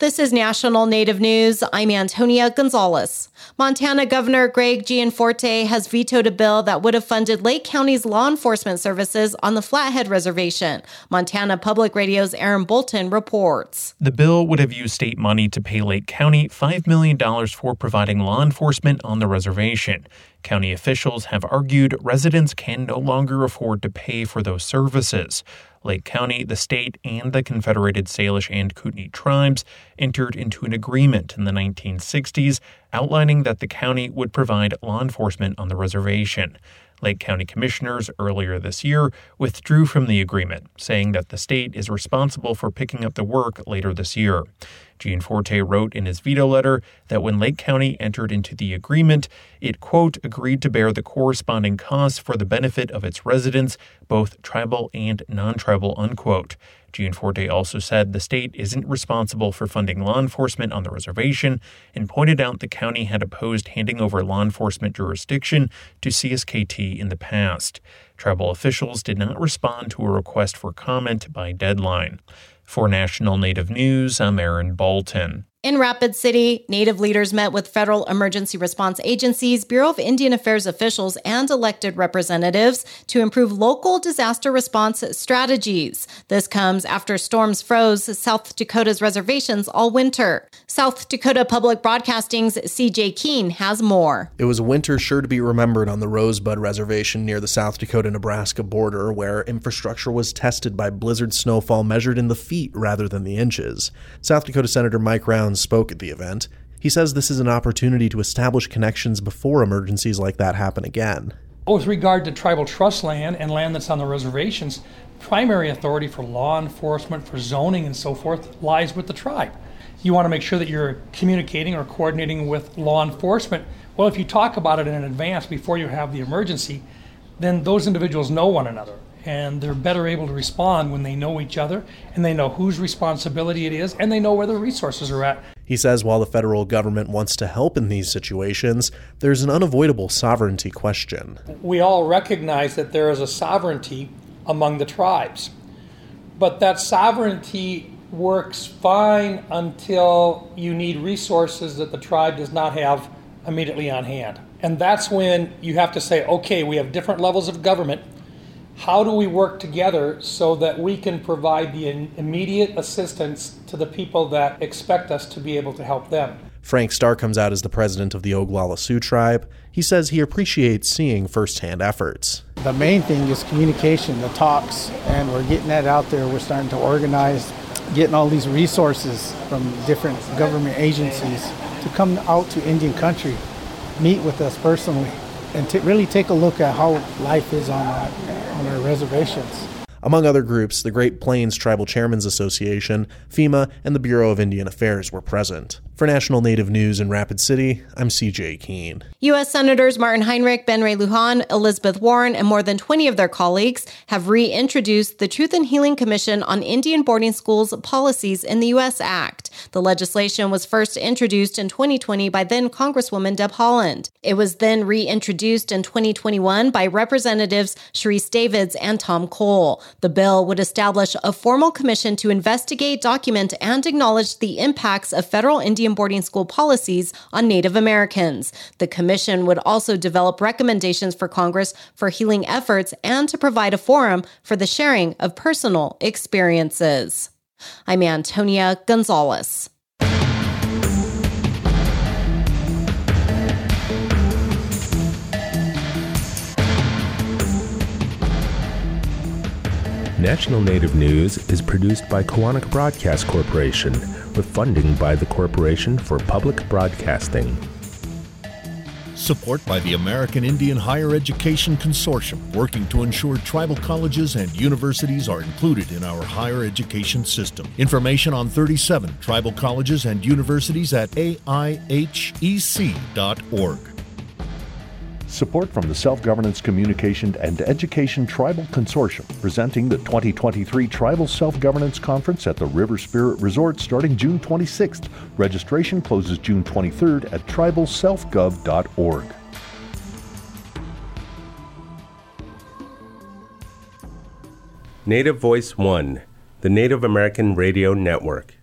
This is National Native News. I'm Antonia Gonzalez. Montana Governor Greg Gianforte has vetoed a bill that would have funded Lake County's law enforcement services on the Flathead Reservation. Montana Public Radio's Aaron Bolton reports. The bill would have used state money to pay Lake County $5 million for providing law enforcement on the reservation. County officials have argued residents can no longer afford to pay for those services. Lake County, the state, and the Confederated Salish and Kootenai tribes entered into an agreement in the 1960s outlining that the county would provide law enforcement on the reservation. Lake County commissioners earlier this year withdrew from the agreement, saying that the state is responsible for picking up the work later this year. Gianforte wrote in his veto letter that when Lake County entered into the agreement, it, quote, agreed to bear the corresponding costs for the benefit of its residents, both tribal and non tribal, unquote. Gianforte also said the state isn't responsible for funding law enforcement on the reservation and pointed out the county had opposed handing over law enforcement jurisdiction to CSKT in the past. Tribal officials did not respond to a request for comment by deadline. For National Native News, I'm Aaron Bolton. In Rapid City, Native leaders met with federal emergency response agencies, Bureau of Indian Affairs officials, and elected representatives to improve local disaster response strategies. This comes after storms froze South Dakota's reservations all winter. South Dakota Public Broadcasting's CJ Keene has more. It was a winter sure to be remembered on the Rosebud Reservation near the South Dakota Nebraska border, where infrastructure was tested by blizzard snowfall measured in the feet rather than the inches. South Dakota Senator Mike Rounds spoke at the event. He says this is an opportunity to establish connections before emergencies like that happen again. With regard to tribal trust land and land that's on the reservations, primary authority for law enforcement, for zoning, and so forth lies with the tribe. You want to make sure that you're communicating or coordinating with law enforcement. Well, if you talk about it in advance before you have the emergency, then those individuals know one another and they're better able to respond when they know each other and they know whose responsibility it is and they know where the resources are at. He says while the federal government wants to help in these situations, there's an unavoidable sovereignty question. We all recognize that there is a sovereignty among the tribes, but that sovereignty works fine until you need resources that the tribe does not have immediately on hand. And that's when you have to say, okay, we have different levels of government how do we work together so that we can provide the immediate assistance to the people that expect us to be able to help them? Frank Star Comes Out as the president of the Oglala Sioux tribe. He says he appreciates seeing firsthand efforts. The main thing is communication, the talks, and we're getting that out there. We're starting to organize, getting all these resources from different government agencies to come out to Indian country, meet with us personally, and to really take a look at how life is on our, on our reservations. Among other groups, the Great Plains Tribal Chairmen's Association, FEMA, and the Bureau of Indian Affairs were present. For National Native News in Rapid City, I'm CJ Keene. U.S. Senators Martin Heinrich, Ben Ray Lujan, Elizabeth Warren, and more than 20 of their colleagues have reintroduced the Truth and Healing Commission on Indian Boarding Schools Policies in the U.S. Act. The legislation was first introduced in 2020 by then Congresswoman Deb Haaland. It was then reintroduced in 2021 by Representatives Sharice Davids and Tom Cole. The bill would establish a formal commission to investigate, document, and acknowledge the impacts of federal Indian Boarding school policies on Native Americans. The commission would also develop recommendations for Congress for healing efforts and to provide a forum for the sharing of personal experiences. I'm Antonia Gonzalez. National Native News is produced by Koahnic Broadcast Corporation with funding by the Corporation for Public Broadcasting. Support by the American Indian Higher Education Consortium, working to ensure tribal colleges and universities are included in our higher education system. Information on 37 tribal colleges and universities at aihec.org. Support from the Self Governance Communication and Education Tribal Consortium, presenting the 2023 Tribal Self Governance Conference at the River Spirit Resort starting June 26th. Registration closes June 23rd at tribalselfgov.org. Native Voice One, the Native American Radio Network.